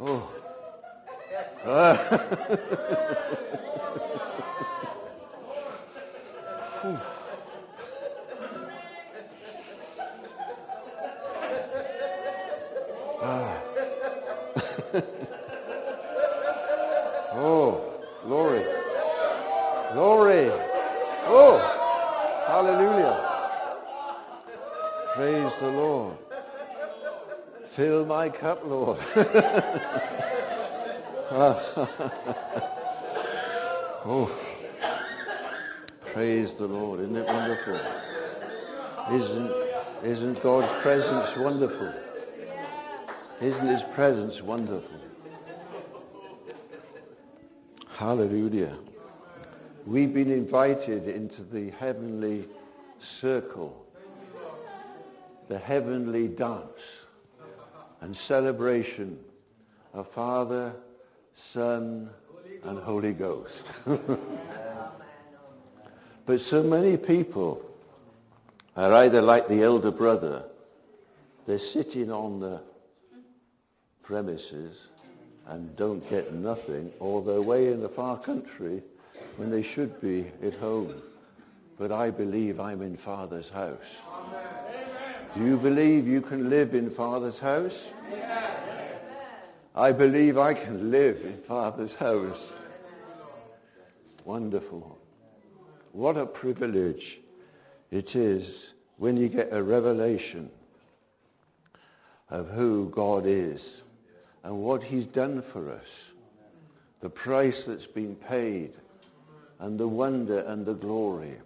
Oh. oh, glory. Glory. Oh, hallelujah. Praise the Lord. Fill my cup, Lord. Oh, praise the Lord. Isn't it wonderful? Isn't, isn't God's presence wonderful? Isn't his presence wonderful? Hallelujah. We've been invited into the heavenly circle, the heavenly dance and celebration of Father, Son, and Holy Ghost. but so many people are either like the elder brother, they're sitting on the premises and don't get nothing, or they're way in the far country when they should be at home. But I believe I'm in Father's house. Do you believe you can live in Father's house? I believe I can live in Father's house. Wonderful. What a privilege it is when you get a revelation of who God is and what he's done for us, the price that's been paid, and the wonder and the glory.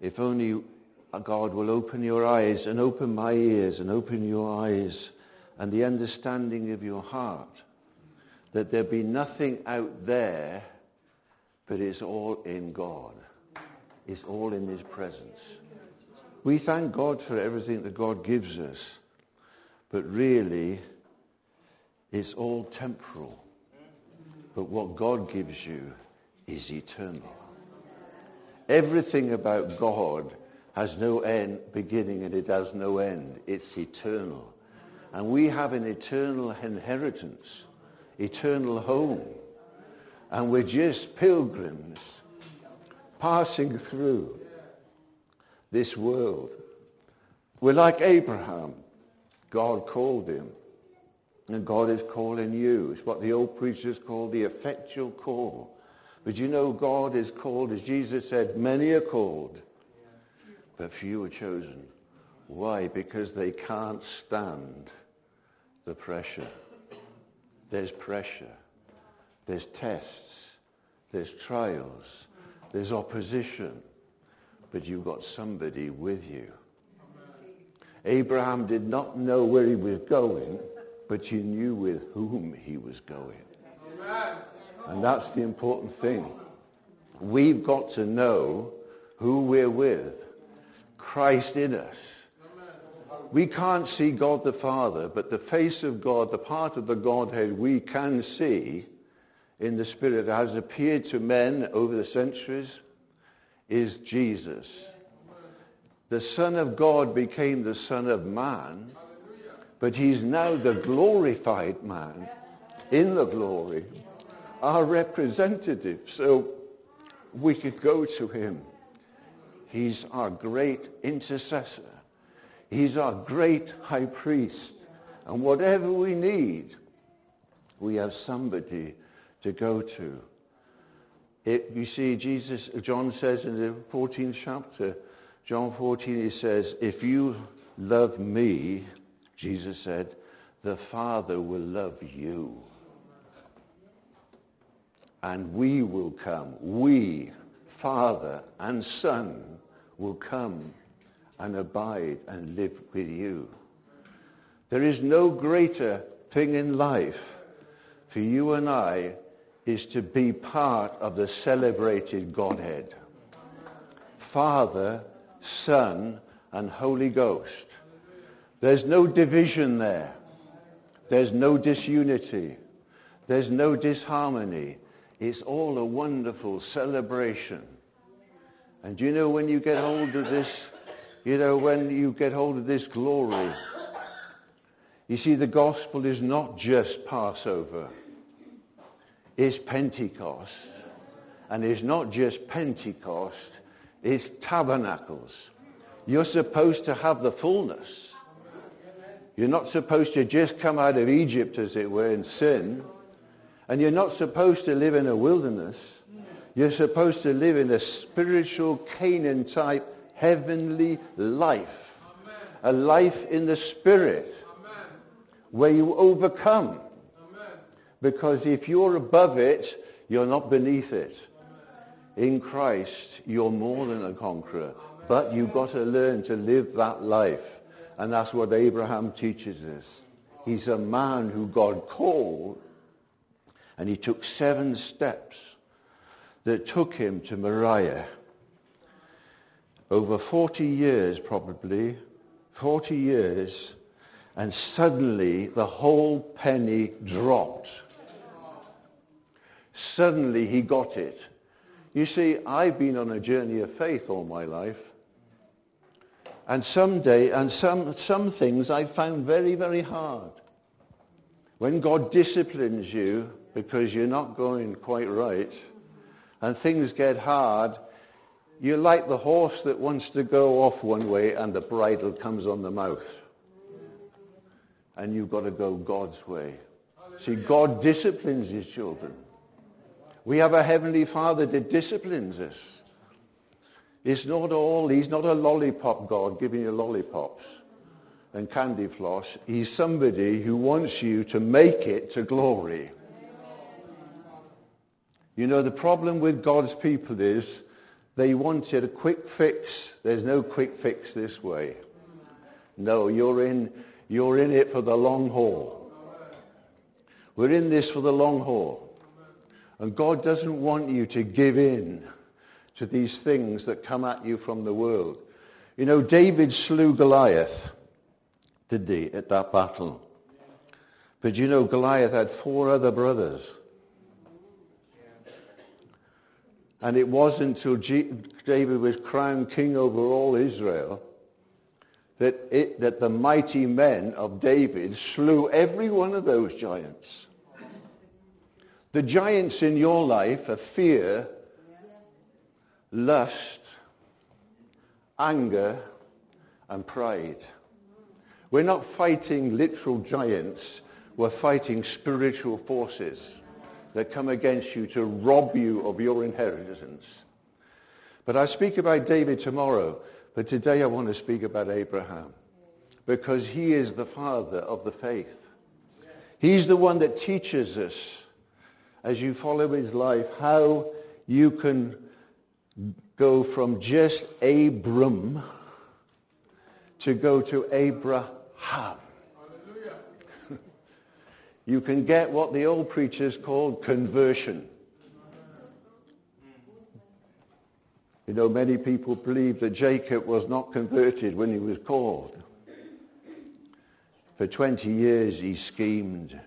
If only God will open your eyes and open my ears and open your eyes and the understanding of your heart that there be nothing out there, but it's all in God. It's all in his presence. We thank God for everything that God gives us, but really it's all temporal. But what God gives you is eternal. Everything about God has no end, beginning and it has no end. It's eternal. And we have an eternal inheritance, eternal home. And we're just pilgrims passing through this world. We're like Abraham. God called him. And God is calling you. It's what the old preachers call the effectual call. But you know God is called, as Jesus said, many are called, but few are chosen. Why? Because they can't stand the pressure. There's pressure. There's tests. There's trials. There's opposition. But you've got somebody with you. Abraham did not know where he was going, but he knew with whom he was going. And that's the important thing. We've got to know who we're with. Christ in us. We can't see God the Father, but the face of God, the part of the Godhead we can see in the Spirit has appeared to men over the centuries is Jesus. The Son of God became the Son of Man, but he's now the glorified man in the glory our representative so we could go to him. He's our great intercessor. He's our great high priest. And whatever we need, we have somebody to go to. It, you see, Jesus, John says in the 14th chapter, John 14, he says, if you love me, Jesus said, the Father will love you and we will come. We, Father and Son, will come and abide and live with you. There is no greater thing in life for you and I is to be part of the celebrated Godhead. Father, Son, and Holy Ghost. There's no division there. There's no disunity. There's no disharmony. It's all a wonderful celebration. And you know when you get hold of this, you know when you get hold of this glory, You see, the gospel is not just Passover. It's Pentecost. And it's not just Pentecost. It's tabernacles. You're supposed to have the fullness. You're not supposed to just come out of Egypt, as it were, in sin. And you're not supposed to live in a wilderness. You're supposed to live in a spiritual Canaan type heavenly life. A life in the spirit where you overcome. Because if you're above it, you're not beneath it. In Christ, you're more than a conqueror. But you've got to learn to live that life. And that's what Abraham teaches us. He's a man who God called and he took seven steps that took him to Moriah. Over 40 years probably, 40 years, and suddenly the whole penny dropped. Suddenly he got it. You see, I've been on a journey of faith all my life. And some day, and some, some things I found very, very hard. When God disciplines you because you're not going quite right, and things get hard, you're like the horse that wants to go off one way and the bridle comes on the mouth. And you've got to go God's way. See, God disciplines his children. We have a heavenly Father that disciplines us. It's not all, he's not a lollipop God giving you lollipops and candy floss. He's somebody who wants you to make it to glory. You know, the problem with God's people is they wanted a quick fix. There's no quick fix this way. No, you're in, you're in it for the long haul. We're in this for the long haul. And God doesn't want you to give in to these things that come at you from the world. You know, David slew Goliath, did he, at that battle? But you know, Goliath had four other brothers. And it wasn't until G- David was crowned king over all Israel that, it, that the mighty men of David slew every one of those giants. The giants in your life are fear, lust, anger, and pride. We're not fighting literal giants. We're fighting spiritual forces that come against you to rob you of your inheritance. But I speak about David tomorrow, but today I want to speak about Abraham because he is the father of the faith. He's the one that teaches us as you follow his life how you can go from just Abram to go to Abraham. You can get what the old preachers called conversion. You know, many people believe that Jacob was not converted when he was called. For 20 years he schemed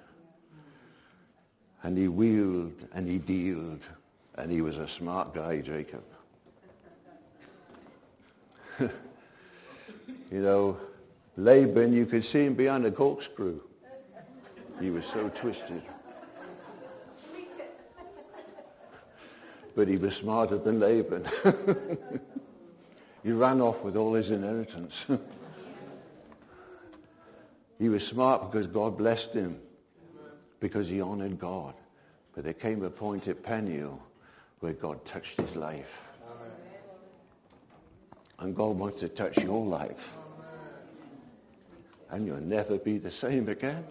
and he wheeled and he dealed and he was a smart guy, Jacob. you know, Laban, you could see him behind a corkscrew. He was so twisted. But he was smarter than Laban. he ran off with all his inheritance. he was smart because God blessed him, because he honored God. But there came a point at Peniel where God touched his life. And God wants to touch your life. And you'll never be the same again.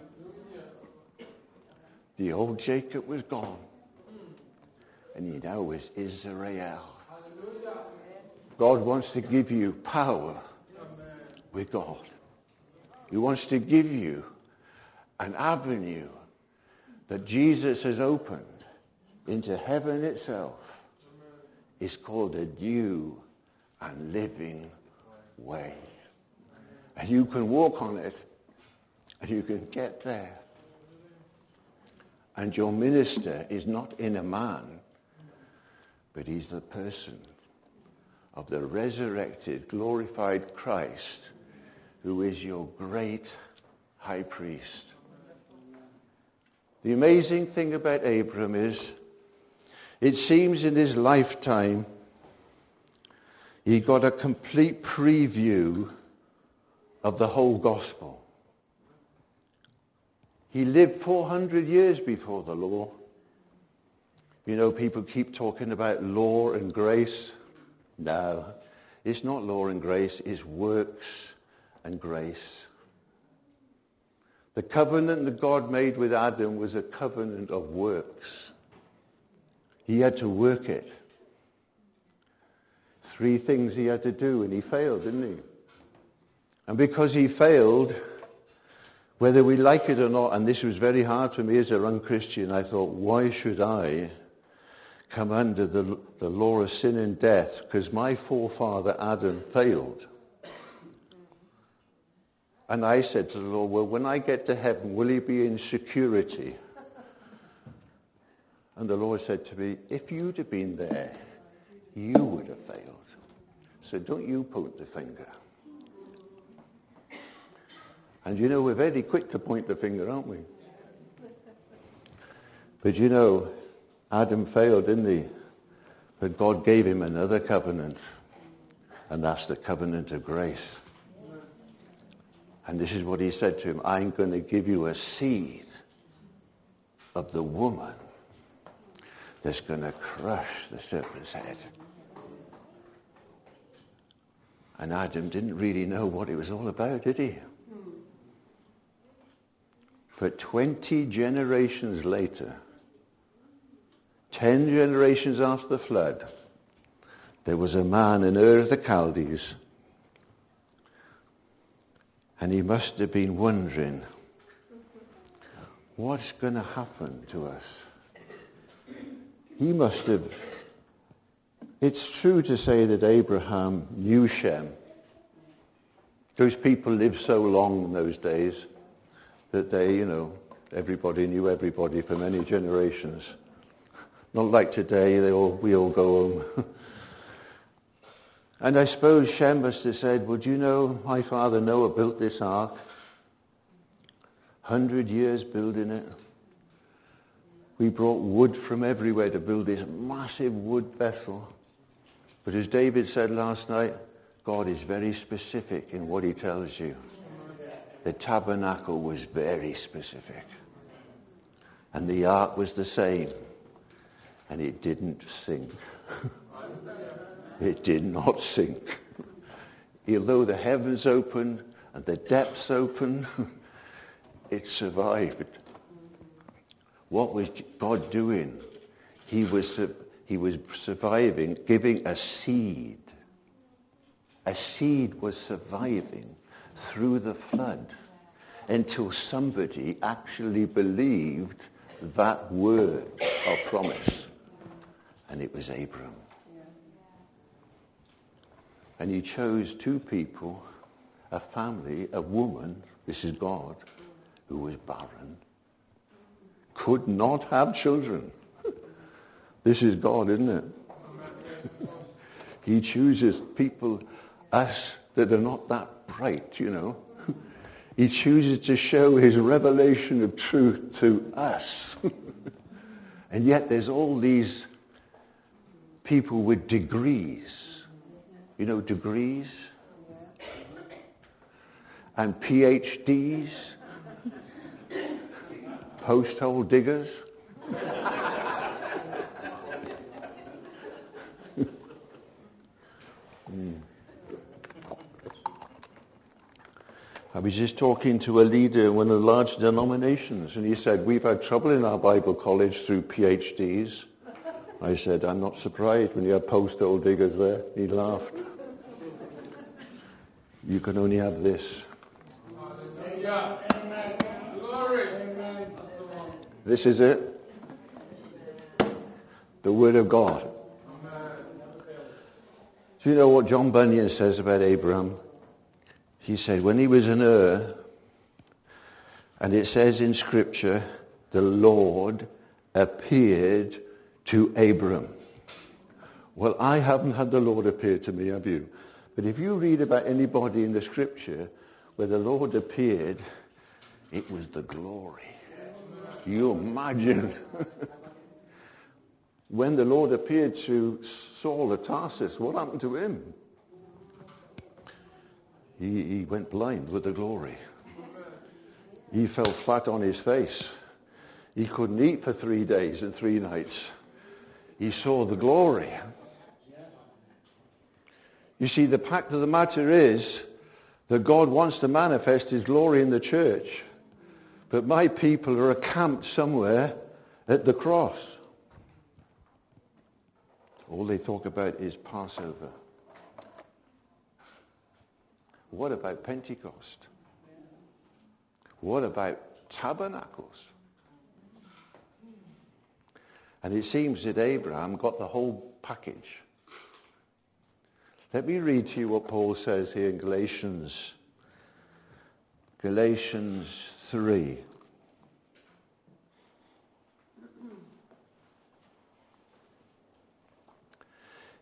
The old Jacob was gone. And he now is Israel. God wants to give you power with God. He wants to give you an avenue that Jesus has opened into heaven itself. It's called a new and living way. And you can walk on it and you can get there. And your minister is not in a man, but he's the person of the resurrected, glorified Christ who is your great high priest. The amazing thing about Abram is it seems in his lifetime he got a complete preview of the whole gospel. He lived 400 years before the law. You know, people keep talking about law and grace. No, it's not law and grace, it's works and grace. The covenant that God made with Adam was a covenant of works. He had to work it. Three things he had to do, and he failed, didn't he? And because he failed, whether we like it or not, and this was very hard for me as a young Christian, I thought, why should I come under the, the law of sin and death? Because my forefather Adam failed. And I said to the Lord, well, when I get to heaven, will he be in security? And the Lord said to me, if you'd have been there, you would have failed. So don't you point the finger. And you know, we're very quick to point the finger, aren't we? But you know, Adam failed, didn't he? But God gave him another covenant. And that's the covenant of grace. And this is what he said to him, I'm going to give you a seed of the woman that's going to crush the serpent's head. And Adam didn't really know what it was all about, did he? But 20 generations later, 10 generations after the flood, there was a man in Ur of the Chaldees and he must have been wondering, what's going to happen to us? He must have, it's true to say that Abraham knew Shem. Those people lived so long in those days that they, you know, everybody knew everybody for many generations. Not like today, they all, we all go home. And I suppose Shem must have said, would you know my father Noah built this ark? Hundred years building it. We brought wood from everywhere to build this massive wood vessel. But as David said last night, God is very specific in what he tells you. The tabernacle was very specific. And the ark was the same. And it didn't sink. it did not sink. Although the heavens opened and the depths opened, it survived. What was God doing? He was, he was surviving, giving a seed. A seed was surviving through the flood until somebody actually believed that word of promise. And it was Abram. And he chose two people, a family, a woman, this is God, who was barren, could not have children. this is God, isn't it? he chooses people, us, that are not that bright, you know. he chooses to show his revelation of truth to us. and yet there's all these people with degrees you know, degrees and PhDs, post-hole diggers. mm. I was just talking to a leader in one of the large denominations, and he said, we've had trouble in our Bible college through PhDs. I said, I'm not surprised when you have post-hole diggers there. He laughed you can only have this. This is it. The Word of God. Do you know what John Bunyan says about Abraham? He said when he was in Ur, and it says in Scripture, the Lord appeared to Abram. Well, I haven't had the Lord appear to me, have you? But if you read about anybody in the scripture where the Lord appeared, It was the glory. You imagine when the Lord appeared to Saul of Tarsus, what happened to him? He, he went blind with the glory. He fell flat on his face. He couldn't eat for three days and three nights. He saw the glory. You see, the fact of the matter is that God wants to manifest his glory in the church. But my people are camped somewhere at the cross. All they talk about is Passover. What about Pentecost? What about tabernacles? And it seems that Abraham got the whole package. Let me read to you what Paul says here in Galatians. Galatians 3.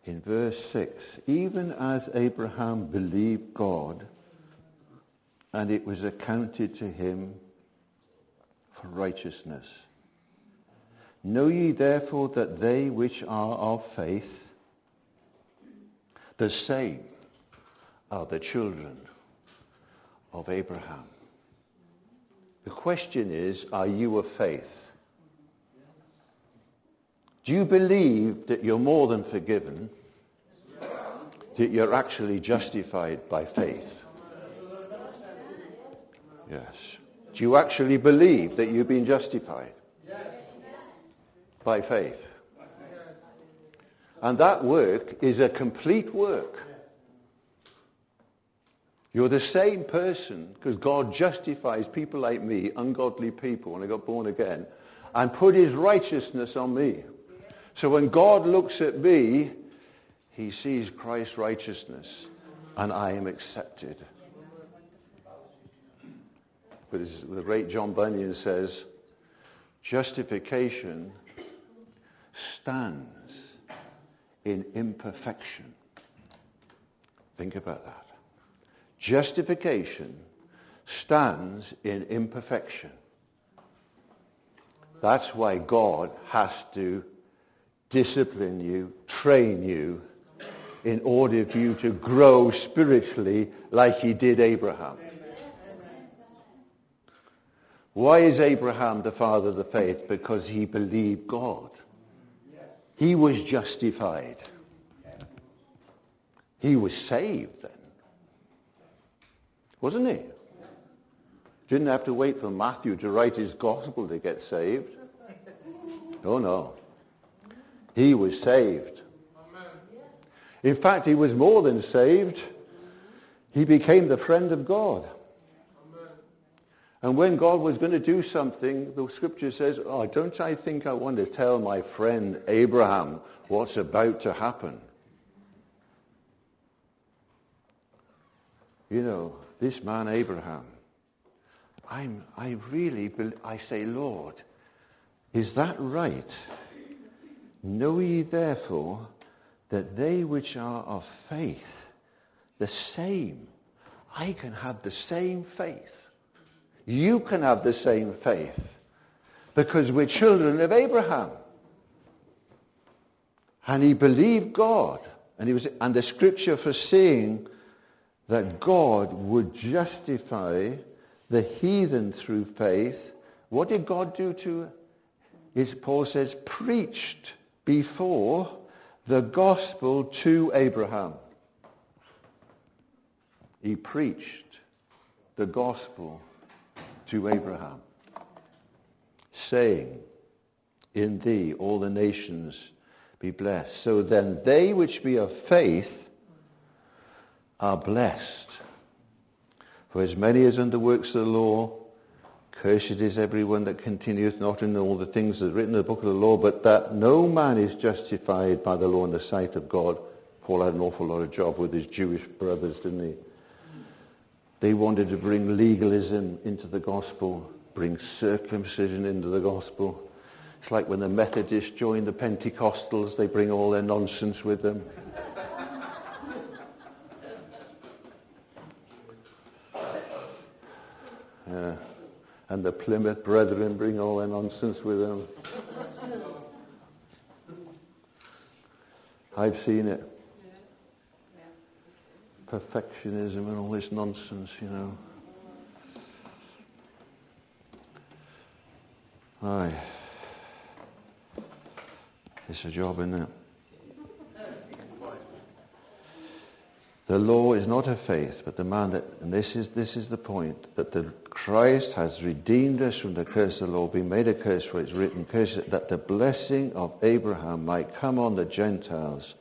In verse 6, even as Abraham believed God, and it was accounted to him for righteousness. Know ye therefore that they which are of faith, the same are the children of Abraham. The question is, are you of faith? Do you believe that you're more than forgiven? That you're actually justified by faith? Yes. Do you actually believe that you've been justified? By faith. And that work is a complete work. You're the same person because God justifies people like me, ungodly people, when I got born again, and put his righteousness on me. So when God looks at me, he sees Christ's righteousness, and I am accepted. But as the great John Bunyan says, justification stands in imperfection. Think about that. Justification stands in imperfection. That's why God has to discipline you, train you, in order for you to grow spiritually like he did Abraham. Why is Abraham the father of the faith? Because he believed God. He was justified. He was saved then. Wasn't he? Didn't have to wait for Matthew to write his gospel to get saved. Oh no. He was saved. In fact, he was more than saved. He became the friend of God. And when God was going to do something, the scripture says, oh, don't I think I want to tell my friend Abraham what's about to happen? You know, this man Abraham, I'm, I really, I say, Lord, is that right? Know ye therefore that they which are of faith, the same, I can have the same faith you can have the same faith because we're children of Abraham. And he believed God. And, he was, and the scripture for saying that God would justify the heathen through faith, what did God do to it? Paul says, preached before the gospel to Abraham. He preached the gospel to Abraham, saying, In thee all the nations be blessed. So then they which be of faith are blessed. For as many as under works of the law, cursed is everyone that continueth not in all the things that are written in the book of the law, but that no man is justified by the law in the sight of God. Paul had an awful lot of job with his Jewish brothers, didn't he? They wanted to bring legalism into the gospel, bring circumcision into the gospel. It's like when the Methodists join the Pentecostals, they bring all their nonsense with them. Yeah. And the Plymouth Brethren bring all their nonsense with them. I've seen it. Perfectionism and all this nonsense, you know. Aye. It's a job, isn't it? The law is not of faith, but the man that, and this is, this is the point, that the Christ has redeemed us from the curse of the law, being made a curse for it's written, curse, that the blessing of Abraham might come on the Gentiles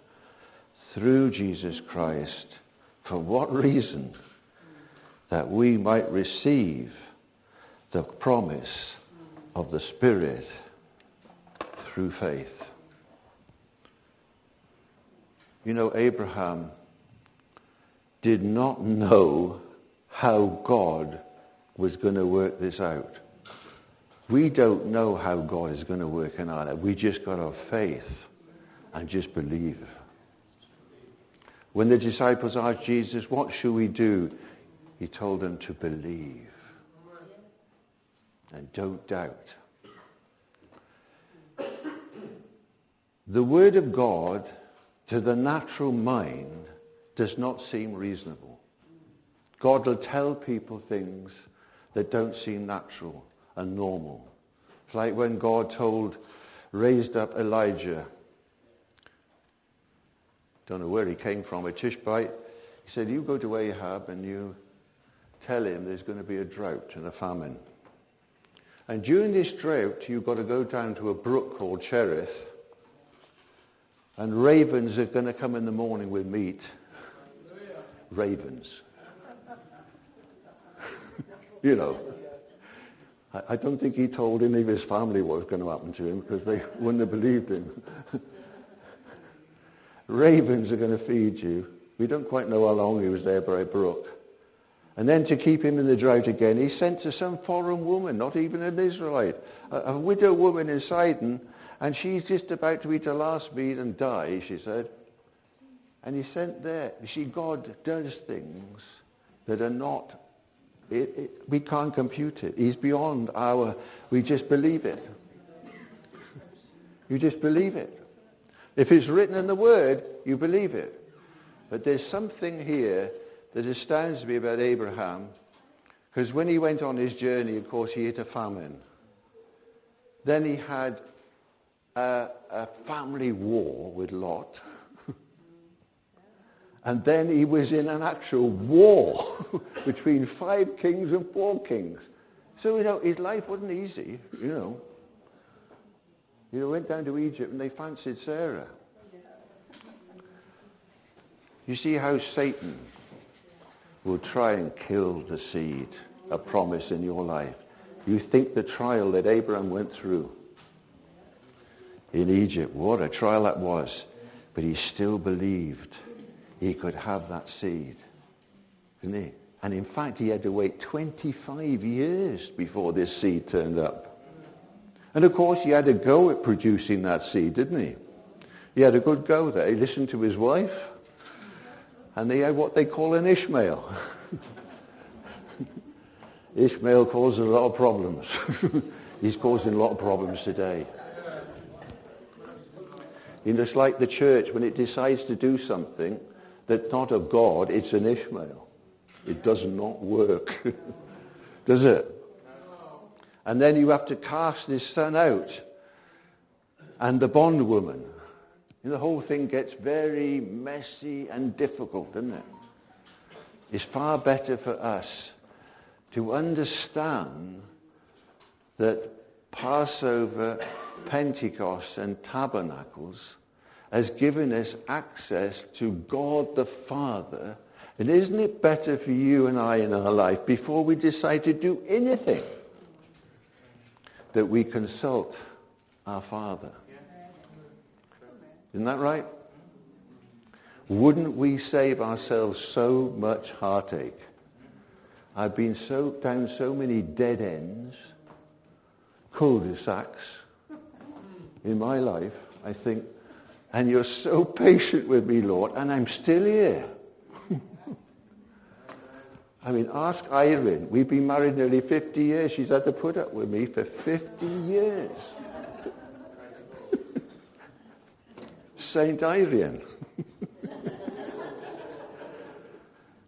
through Jesus Christ. For what reason? That we might receive the promise of the Spirit through faith. You know, Abraham did not know how God was going to work this out. We don't know how God is going to work in our life. We just got our faith and just believe. When the disciples asked Jesus, what should we do? He told them to believe and don't doubt. The word of God to the natural mind does not seem reasonable. God will tell people things that don't seem natural and normal. It's like when God told, raised up Elijah. Don't know where he came from, a Tishbite. He said, you go to Ahab and you tell him there's going to be a drought and a famine. And during this drought, you've got to go down to a brook called Cherith, and ravens are going to come in the morning with meat ravens. You know. I, I don't think he told any of his family what was going to happen to him because they wouldn't have believed him. ravens are going to feed you. We don't quite know how long he was there by a brook. And then to keep him in the drought again, he sent to some foreign woman, not even an Israelite, a, a widow woman in Sidon, and she's just about to eat her last meal and die, she said. And he sent there. You see, God does things that are not, it, it, we can't compute it. He's beyond our, we just believe it. You just believe it. If it's written in the Word, you believe it. But there's something here that astounds me about Abraham, because when he went on his journey, of course, he hit a famine. Then he had a, a family war with Lot. And then he was in an actual war between five kings and four kings. So, you know, his life wasn't easy, you know. You know, went down to Egypt and they fancied Sarah. You see how Satan will try and kill the seed, a promise in your life. You think the trial that Abraham went through in Egypt, what a trial that was. But he still believed he could have that seed. Didn't he? And in fact, he had to wait 25 years before this seed turned up. And of course, he had a go at producing that seed, didn't he? He had a good go there. He listened to his wife. And they had what they call an Ishmael. Ishmael causes a lot of problems. He's causing a lot of problems today. You know, it's like the church, when it decides to do something, that's not of God, it's an Ishmael. It does not work. does it? And then you have to cast his son out. And the bondwoman. The whole thing gets very messy and difficult, doesn't it? It's far better for us to understand that Passover, Pentecost, and Tabernacles has given us access to God the Father. And isn't it better for you and I in our life before we decide to do anything that we consult our Father? Isn't that right? Wouldn't we save ourselves so much heartache? I've been so down so many dead ends, cul-de-sacs in my life. I think and you're so patient with me, Lord, and I'm still here. I mean, ask Irene. We've been married nearly 50 years. She's had to put up with me for 50 years. Saint Irene.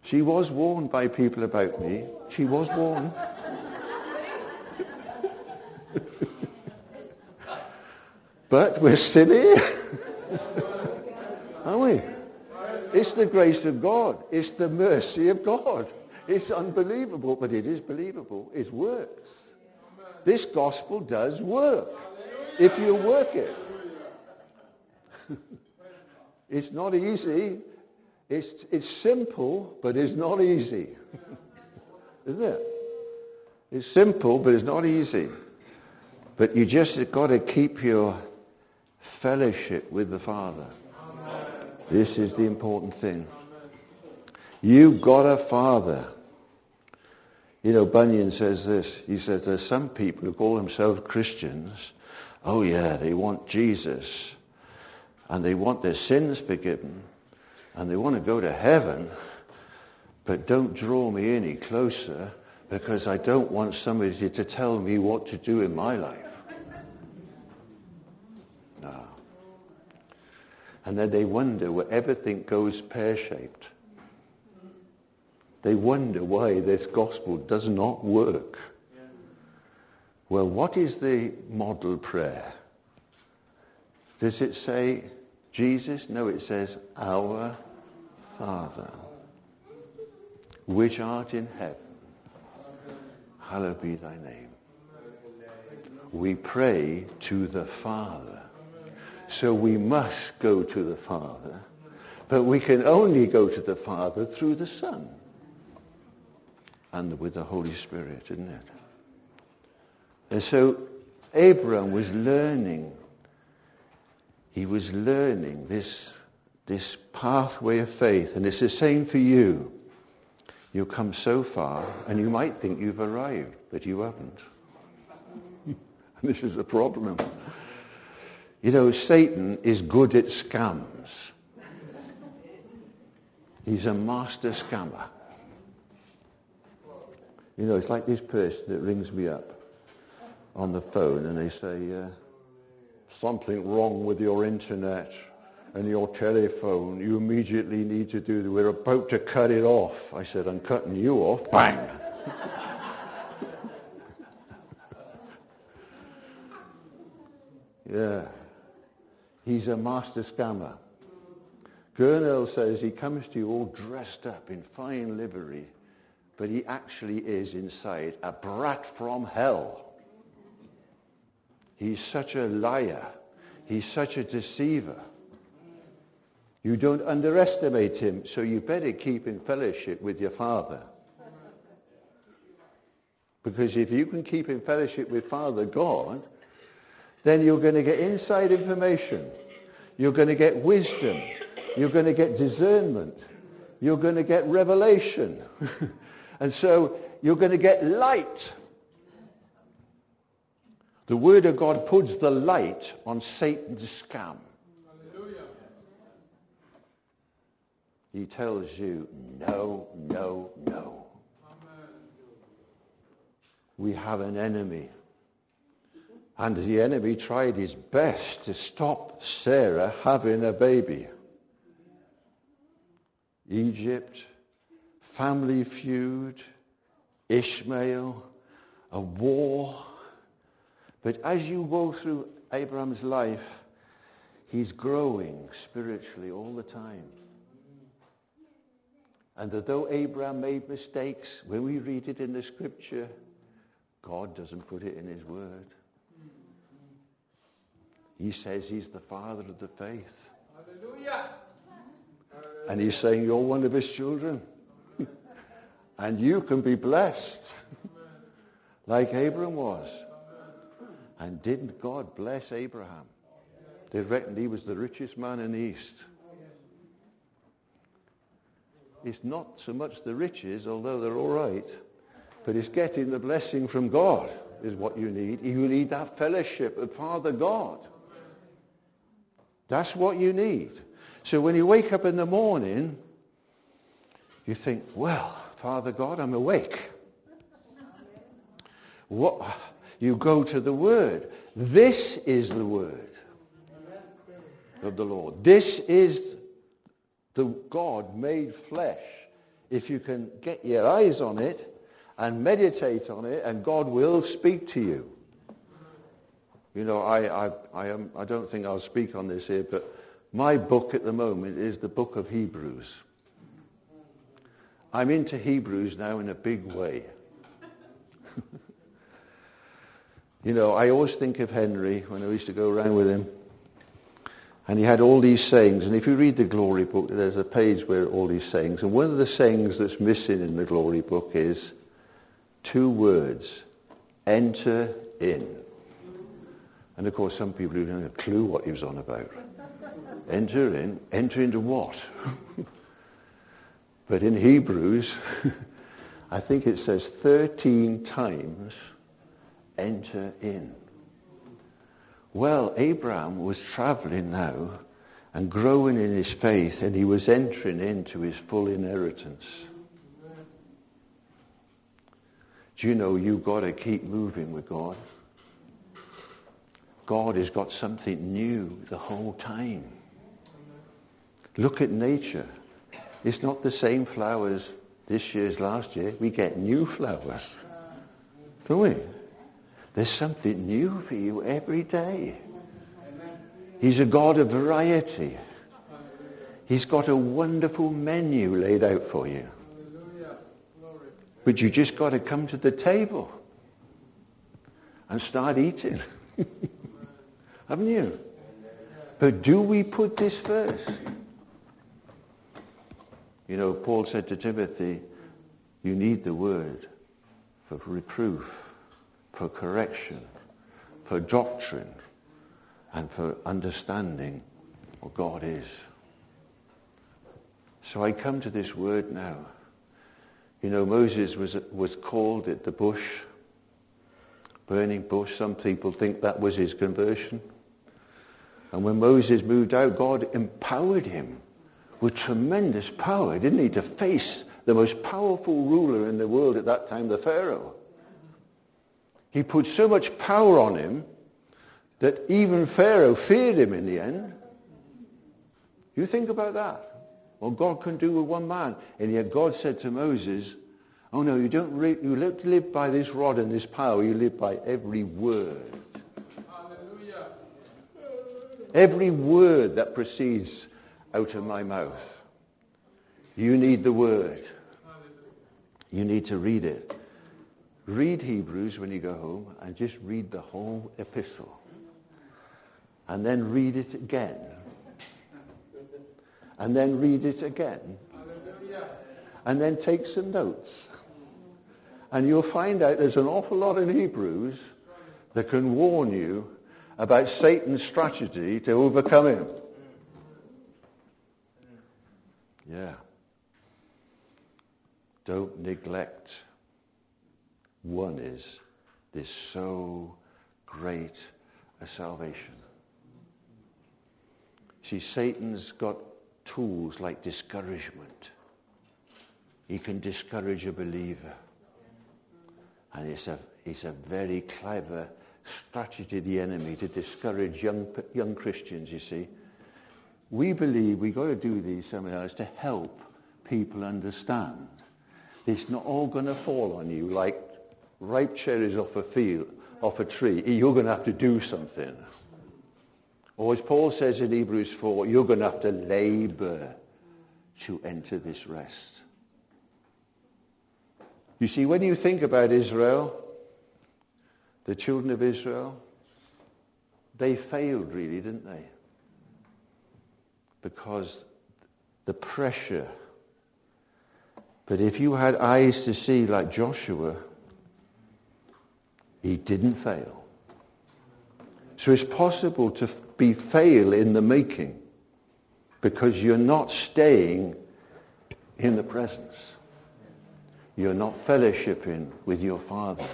she was warned by people about me. She was warned. but we're still here. Are we? It's the grace of God. It's the mercy of God. It's unbelievable, but it is believable. It works. This gospel does work if you work it. it's not easy. It's, it's simple, but it's not easy. Isn't it? It's simple, but it's not easy. But you just got to keep your fellowship with the Father. This is the important thing. You've got a Father. You know, Bunyan says this. He says there's some people who call themselves Christians. Oh yeah, they want Jesus. And they want their sins forgiven. And they want to go to heaven. But don't draw me any closer because I don't want somebody to tell me what to do in my life. And then they wonder where everything goes pear-shaped. They wonder why this gospel does not work. Well, what is the model prayer? Does it say Jesus? No, it says our Father, which art in heaven. Hallowed be thy name. We pray to the Father. So we must go to the Father, but we can only go to the Father through the Son and with the Holy Spirit, isn't it? And so Abraham was learning. He was learning this, this pathway of faith. And it's the same for you. You come so far and you might think you've arrived, but you haven't. And this is a problem. You know, Satan is good at scams. He's a master scammer. You know, it's like this person that rings me up on the phone and they say, uh, something wrong with your internet and your telephone. You immediately need to do, we're about to cut it off. I said, I'm cutting you off. Bang! yeah. He's a master scammer. Gurnall says he comes to you all dressed up in fine livery but he actually is inside a brat from hell. He's such a liar. He's such a deceiver. You don't underestimate him, so you better keep in fellowship with your Father. Because if you can keep in fellowship with Father God, then you're going to get inside information. You're going to get wisdom. You're going to get discernment. You're going to get revelation. And so you're going to get light. The Word of God puts the light on Satan's scam. He tells you, no, no, no. We have an enemy. And the enemy tried his best to stop Sarah having a baby. Egypt, family feud, Ishmael, a war. But as you go through Abraham's life, he's growing spiritually all the time. And although Abraham made mistakes, when we read it in the scripture, God doesn't put it in his word. He says he's the father of the faith. Hallelujah. And he's saying, you're one of his children. And you can be blessed like Abraham was. And didn't God bless Abraham? They reckoned he was the richest man in the East. It's not so much the riches, although they're all right, but it's getting the blessing from God is what you need. You need that fellowship of Father God. That's what you need. So when you wake up in the morning, you think, well, Father God, I'm awake. What? You go to the word. This is the word of the Lord. This is the God made flesh. If you can get your eyes on it and meditate on it, and God will speak to you. You know, I, I, I, am, I don't think I'll speak on this here, but my book at the moment is the book of Hebrews. I'm into Hebrews now in a big way. you know, I always think of Henry when I used to go around with him. And he had all these sayings. And if you read the Glory book, there's a page where all these sayings. And one of the sayings that's missing in the Glory book is two words, enter in. And of course, some people don't have a clue what he was on about. enter in. Enter into what? but in Hebrews, I think it says 13 times, enter in. Well, Abraham was traveling now and growing in his faith and he was entering into his full inheritance. Do you know you've got to keep moving with God? God has got something new the whole time. Look at nature. It's not the same flowers this year as last year. We get new flowers. Don't we? There's something new for you every day. He's a God of variety. He's got a wonderful menu laid out for you. But you just got to come to the table and start eating. Haven't you? But do we put this first? You know, Paul said to Timothy, you need the word for reproof for correction, for doctrine, and for understanding what God is. So I come to this word now. You know, Moses was, was called at the bush, burning bush. Some people think that was his conversion. And when Moses moved out, God empowered him with tremendous power, didn't he, to face the most powerful ruler in the world at that time, the Pharaoh. He put so much power on him that even Pharaoh feared him in the end. You think about that. What God can do with one man. And yet God said to Moses, oh no, you don't re- you live by this rod and this power. You live by every word. Every word that proceeds out of my mouth. You need the word. You need to read it. Read Hebrews when you go home and just read the whole epistle. And then read it again. And then read it again. And then take some notes. And you'll find out there's an awful lot in Hebrews that can warn you about Satan's strategy to overcome him. Yeah. Don't neglect one is this so great a salvation. See, Satan's got tools like discouragement. He can discourage a believer. And it's a, it's a very clever strategy of the enemy to discourage young, young Christians, you see. We believe we've got to do these seminars to help people understand. It's not all going to fall on you like ripe cherries off a field, off a tree, you're going to have to do something. Or as Paul says in Hebrews 4, you're going to have to labor to enter this rest. You see, when you think about Israel, the children of Israel, they failed really, didn't they? Because the pressure. But if you had eyes to see like Joshua, he didn't fail. So it's possible to be fail in the making because you're not staying in the presence. You're not fellowshipping with your Father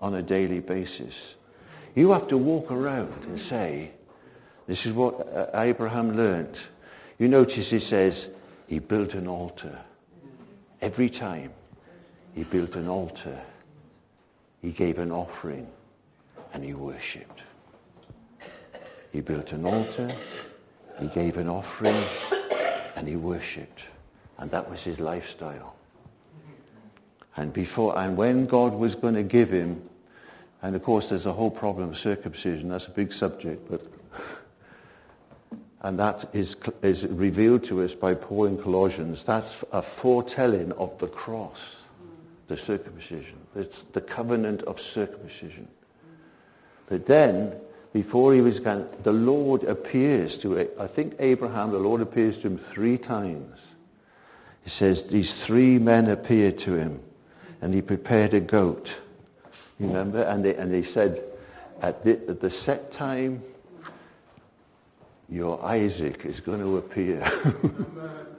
on a daily basis. You have to walk around and say, this is what uh, Abraham learnt. You notice he says, he built an altar. Every time he built an altar, he gave an offering, and he worshipped. He built an altar, he gave an offering, and he worshipped. And that was his lifestyle. And before, and when God was going to give him, and of course there's a whole problem of circumcision, that's a big subject, but and that is, is revealed to us by Paul in Colossians. That's a foretelling of the cross, the circumcision. It's the covenant of circumcision. But then, before he was gone, the Lord appears to, I think Abraham, the Lord appears to him three times. He says these three men appeared to him, and he prepared a goat. Remember? And they, and they said, at the, at the set time, your Isaac is going to appear.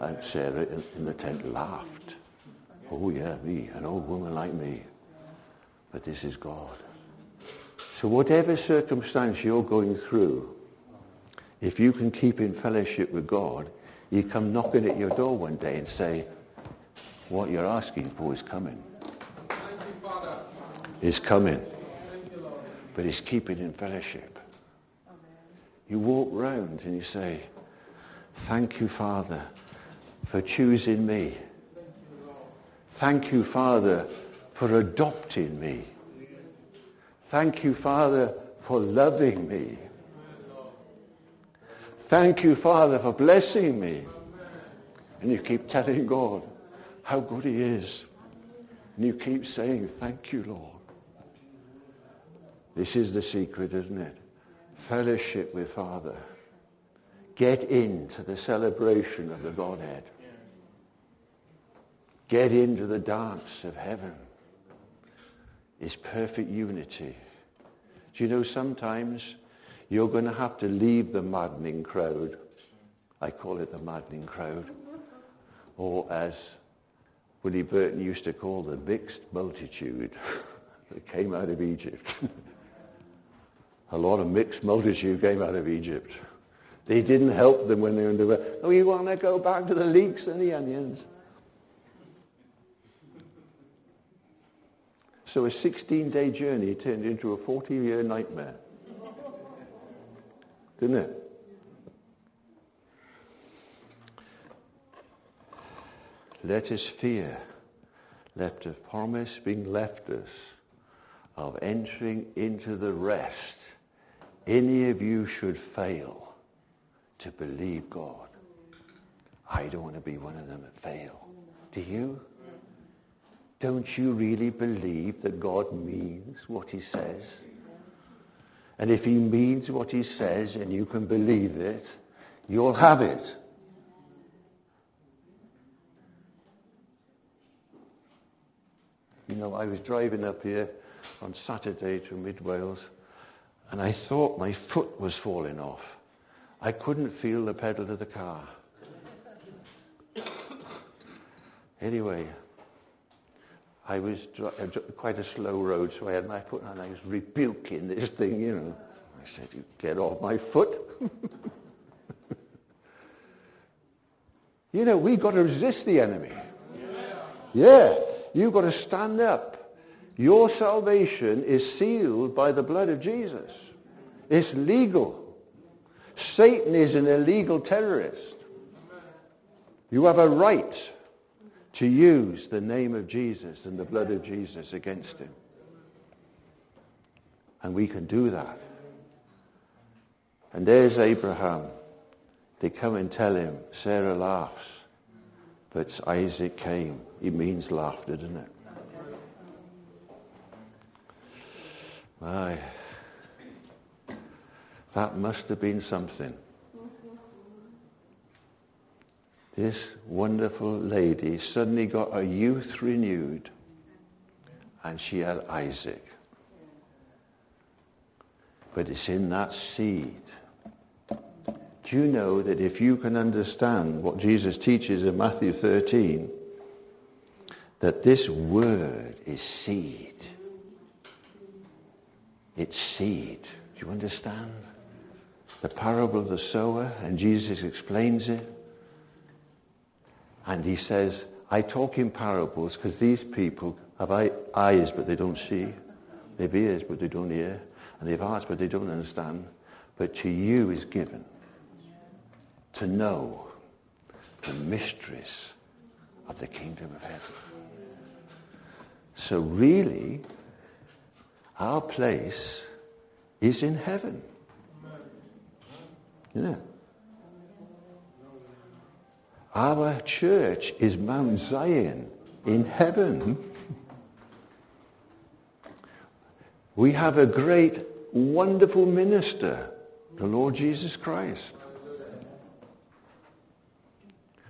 and Sarah in, in the tent laughed. Oh yeah, me, an old woman like me. But this is God. So whatever circumstance you're going through, if you can keep in fellowship with God, you come knocking at your door one day and say, what you're asking for is coming. Is coming. But it's keeping in fellowship. You walk round and you say, thank you, Father, for choosing me. Thank you, Father, for adopting me. Thank you, Father, for loving me. Thank you, Father, for blessing me. And you keep telling God how good he is. And you keep saying, thank you, Lord. This is the secret, isn't it? fellowship with Father. Get into the celebration of the Godhead. Get into the dance of heaven. It's perfect unity. Do you know sometimes you're going to have to leave the maddening crowd. I call it the maddening crowd. Or as Willie Burton used to call the mixed multitude that came out of Egypt. a lot of mixed multitude came out of Egypt. They didn't help them when they were in the Oh, you want to go back to the leeks and the onions? So a 16-day journey turned into a 40-year nightmare. Didn't it? Let us fear, left of promise being left us, of entering into the rest any of you should fail to believe God, I don't want to be one of them that fail. Do you? Don't you really believe that God means what he says? And if he means what he says and you can believe it, you'll have it. You know, I was driving up here on Saturday to Mid Wales and I thought my foot was falling off. I couldn't feel the pedal of the car. Anyway, I was quite a slow road, so I had my foot and I was rebuking this thing, you know. I said, you get off my foot. you know, we've got to resist the enemy. Yeah. yeah. You've got to stand up. Your salvation is sealed by the blood of Jesus. It's legal. Satan is an illegal terrorist. You have a right to use the name of Jesus and the blood of Jesus against him. And we can do that. And there's Abraham. They come and tell him, Sarah laughs. But Isaac came. It means laughter, doesn't it? My, that must have been something. This wonderful lady suddenly got her youth renewed and she had Isaac. But it's in that seed. Do you know that if you can understand what Jesus teaches in Matthew 13, that this word is seed. It's seed. Do you understand? The parable of the sower, and Jesus explains it. And he says, I talk in parables because these people have eyes but they don't see. They have ears but they don't hear. And they have hearts but they don't understand. But to you is given to know the mysteries of the kingdom of heaven. So really, our place is in heaven. Yeah. Our church is Mount Zion in heaven. We have a great, wonderful minister, the Lord Jesus Christ.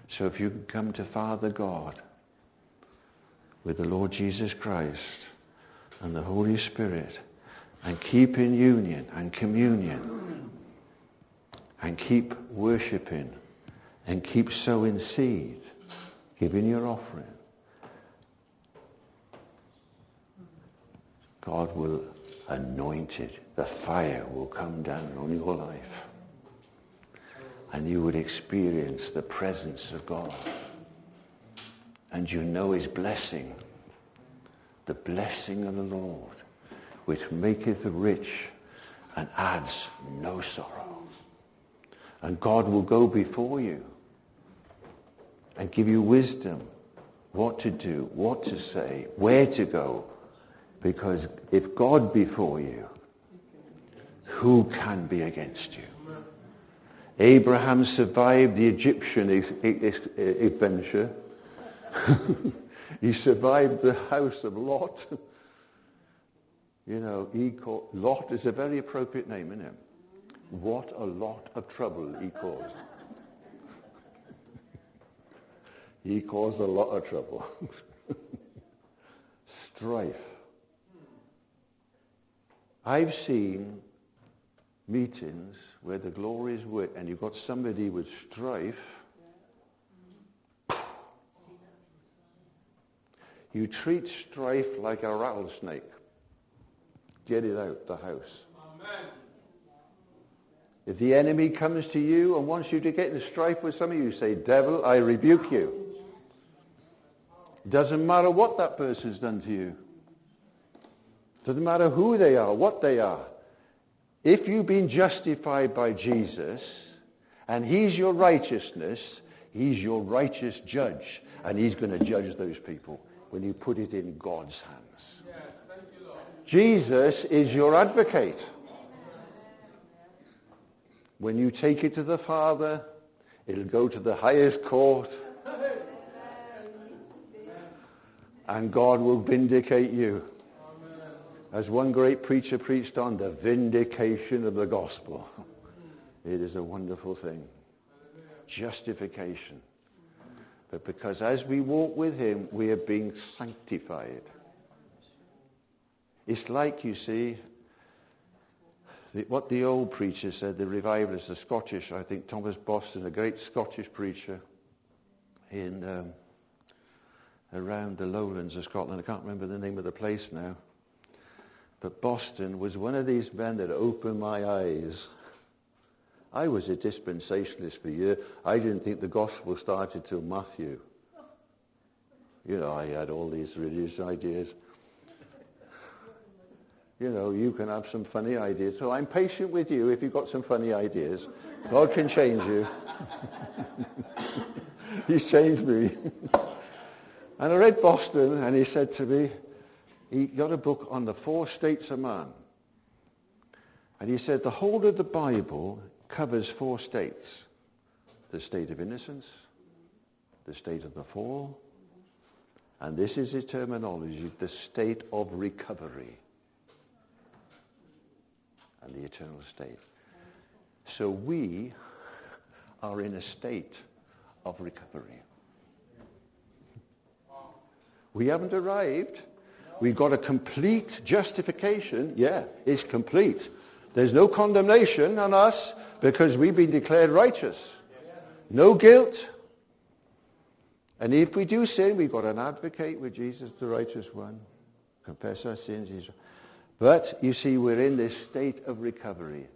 So if you can come to Father God with the Lord Jesus Christ and the Holy Spirit and keep in union and communion and keep worshipping and keep sowing seed, giving your offering, God will anoint it. The fire will come down on your life and you would experience the presence of God. And you know his blessing, the blessing of the Lord, which maketh rich and adds no sorrow. And God will go before you and give you wisdom, what to do, what to say, where to go. Because if God before you, who can be against you? Abraham survived the Egyptian adventure. he survived the house of Lot. you know, he called, Lot is a very appropriate name, isn't it? What a lot of trouble he caused. he caused a lot of trouble. Strife. I've seen meetings where the glory is with, and you've got somebody with strife, you treat strife like a rattlesnake. Get it out the house. Amen. If the enemy comes to you and wants you to get in strife with some of you, say, devil, I rebuke you. Doesn't matter what that person's done to you. Doesn't matter who they are, what they are. If you've been justified by Jesus and he's your righteousness, he's your righteous judge. And he's going to judge those people when you put it in God's hands. You, Jesus is your advocate. When you take it to the Father, it'll go to the highest court. And God will vindicate you as one great preacher preached on, the vindication of the gospel. It is a wonderful thing. Justification. But because as we walk with him, we are being sanctified. It's like, you see, the, what the old preacher said, the revivalists, the Scottish, I think Thomas Boston, a great Scottish preacher in um, around the lowlands of Scotland. I can't remember the name of the place now. But Boston was one of these men that opened my eyes. I was a dispensationalist for years. I didn't think the gospel started till Matthew. You know, I had all these religious ideas. You know, you can have some funny ideas. So I'm patient with you if you've got some funny ideas. God can change you. He's changed me. and I read Boston and he said to me, he got a book on the four states of man. And he said the whole of the Bible covers four states. The state of innocence, the state of the fall, and this is his terminology, the state of recovery and the eternal state. So we are in a state of recovery. We haven't arrived. We've got a complete justification. Yeah, it's complete. There's no condemnation on us because we've been declared righteous. No guilt. And if we do sin, we've got an advocate with Jesus, the righteous one. Confess our sins. But you see, we're in this state of recovery.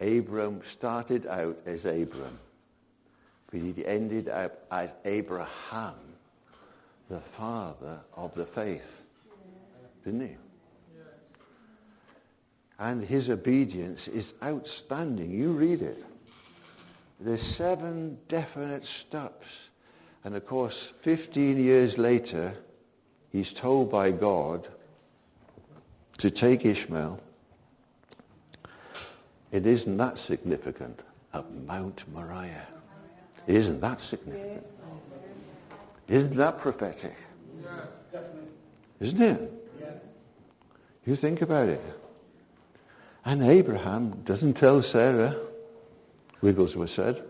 Abram started out as Abram, but he ended up as Abraham the father of the faith. Didn't he? And his obedience is outstanding. You read it. There's seven definite steps. And of course, 15 years later, he's told by God to take Ishmael. It isn't that significant at Mount Moriah. Isn't that significant? Isn't that prophetic? Isn't it? You think about it. And Abraham doesn't tell Sarah, Wigglesworth said.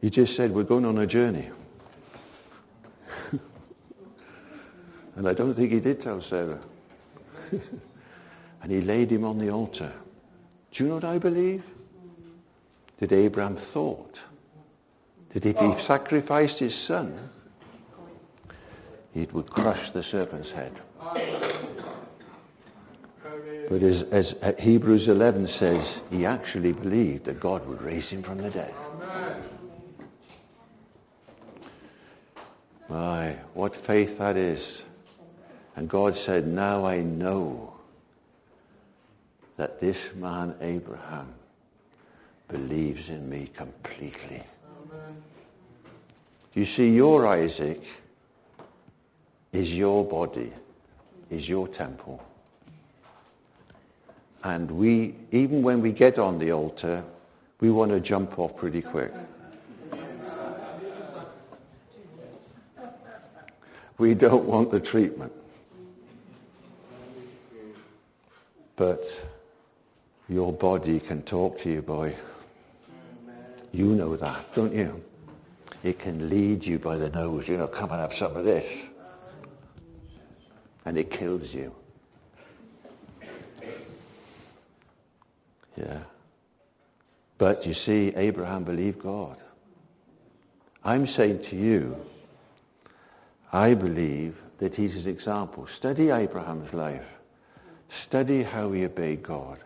He just said, we're going on a journey. and I don't think he did tell Sarah. and he laid him on the altar. Do you know what I believe? Did Abraham thought? That if he oh. sacrificed his son, it would crush the serpent's head. But as, as Hebrews 11 says, he actually believed that God would raise him from the dead. My, what faith that is. And God said, now I know that this man Abraham believes in me completely. You see, your Isaac is your body, is your temple. And we, even when we get on the altar, we want to jump off pretty quick. We don't want the treatment. But your body can talk to you, boy. You know that, don't you? It can lead you by the nose, you know, come and have some of this. And it kills you. Yeah. But you see, Abraham believed God. I'm saying to you, I believe that he's an example. Study Abraham's life. Study how he obeyed God,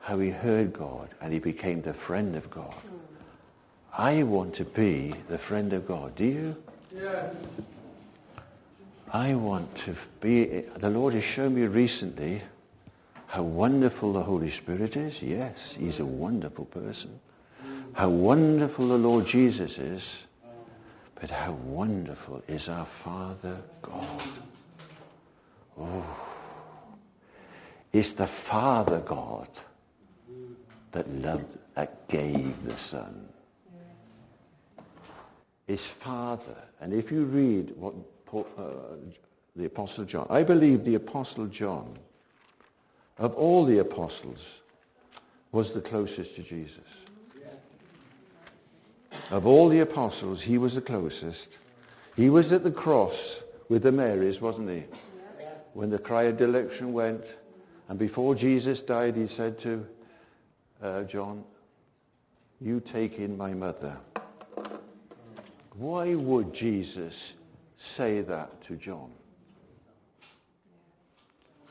how he heard God, and he became the friend of God. I want to be the friend of God. Do you? Yes. I want to be, the Lord has shown me recently how wonderful the Holy Spirit is. Yes, he's a wonderful person. How wonderful the Lord Jesus is. But how wonderful is our Father God. Oh. It's the Father God that loved, that gave the Son. His Father. And if you read what uh, the Apostle John, I believe the Apostle John of all the apostles, was the closest to Jesus. Of all the apostles, he was the closest. He was at the cross with the Marys, wasn't he? When the cry of dereliction went, and before Jesus died, he said to uh, John, you take in my mother. Why would Jesus say that to John?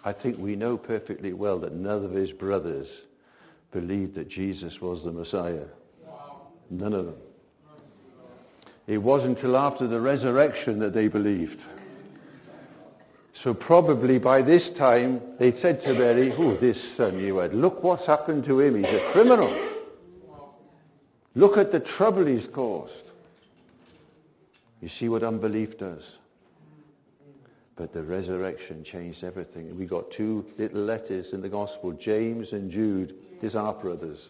I think we know perfectly well that none of his brothers believed that Jesus was the Messiah. None of them. It wasn't until after the resurrection that they believed. So probably by this time they said to Mary, oh, this son you had, look what's happened to him. He's a criminal. Look at the trouble he's caused. You see what unbelief does? But the resurrection changed everything. We got two little letters in the gospel, James and Jude, his half brothers.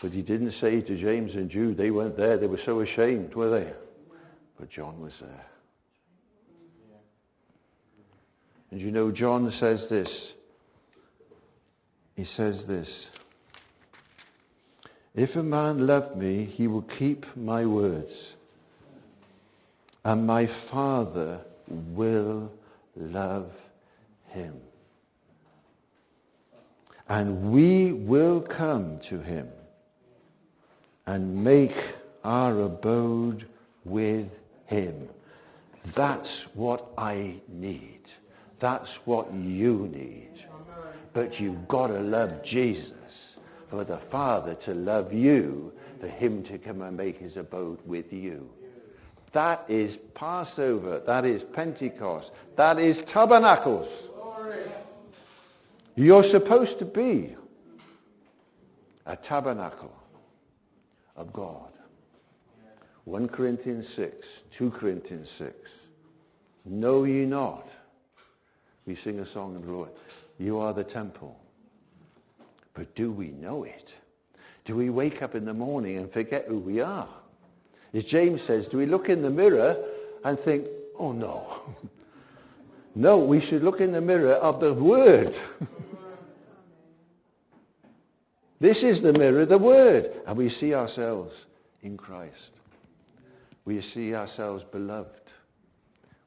But he didn't say to James and Jude, they weren't there. They were so ashamed, were they? But John was there. And you know, John says this. He says this. If a man love me, he will keep my words and my Father will love him. And we will come to him and make our abode with him. That's what I need. That's what you need. But you've got to love Jesus for the Father to love you, for him to come and make his abode with you. That is Passover. That is Pentecost. That is tabernacles. You're supposed to be a tabernacle of God. 1 Corinthians 6, 2 Corinthians 6. Know ye not? We sing a song of the Lord. You are the temple. But do we know it? Do we wake up in the morning and forget who we are? As James says, do we look in the mirror and think, oh no. no, we should look in the mirror of the Word. this is the mirror, the Word. And we see ourselves in Christ. We see ourselves beloved.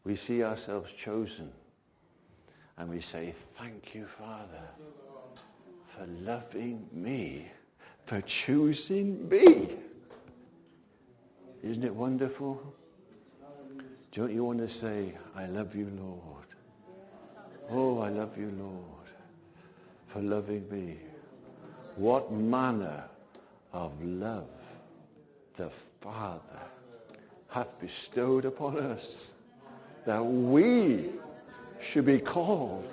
We see ourselves chosen. And we say, thank you, Father, for loving me, for choosing me. Isn't it wonderful? Don't you want to say, I love you, Lord? Oh, I love you, Lord, for loving me. What manner of love the Father hath bestowed upon us that we should be called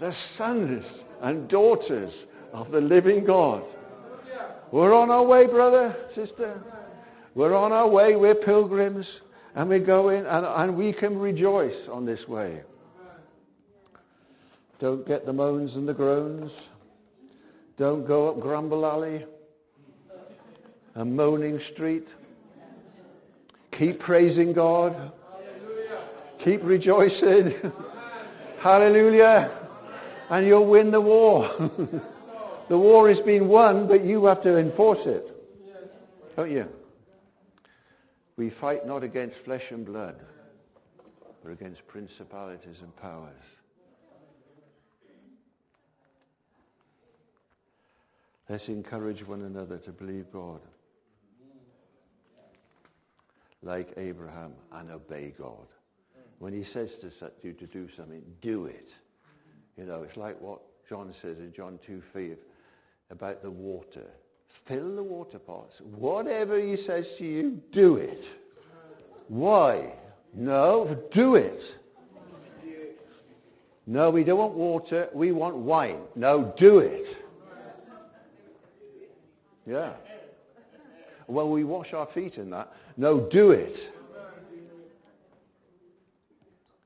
the sons and daughters of the living God. We're on our way, brother, sister. We're on our way. We're pilgrims. And we're going, and, and we can rejoice on this way. Don't get the moans and the groans. Don't go up Grumble Alley and Moaning Street. Keep praising God. Keep rejoicing. Hallelujah. And you'll win the war. the war has been won, but you have to enforce it. Don't you? We fight not against flesh and blood, but against principalities and powers. Let's encourage one another to believe God like Abraham and obey God. When he says to you to do something, do it. You know, it's like what John says in John 2, 5 about the water. Fill the water pots. Whatever he says to you, do it. Why? No, do it. No, we don't want water. We want wine. No, do it. Yeah. Well, we wash our feet in that. No, do it.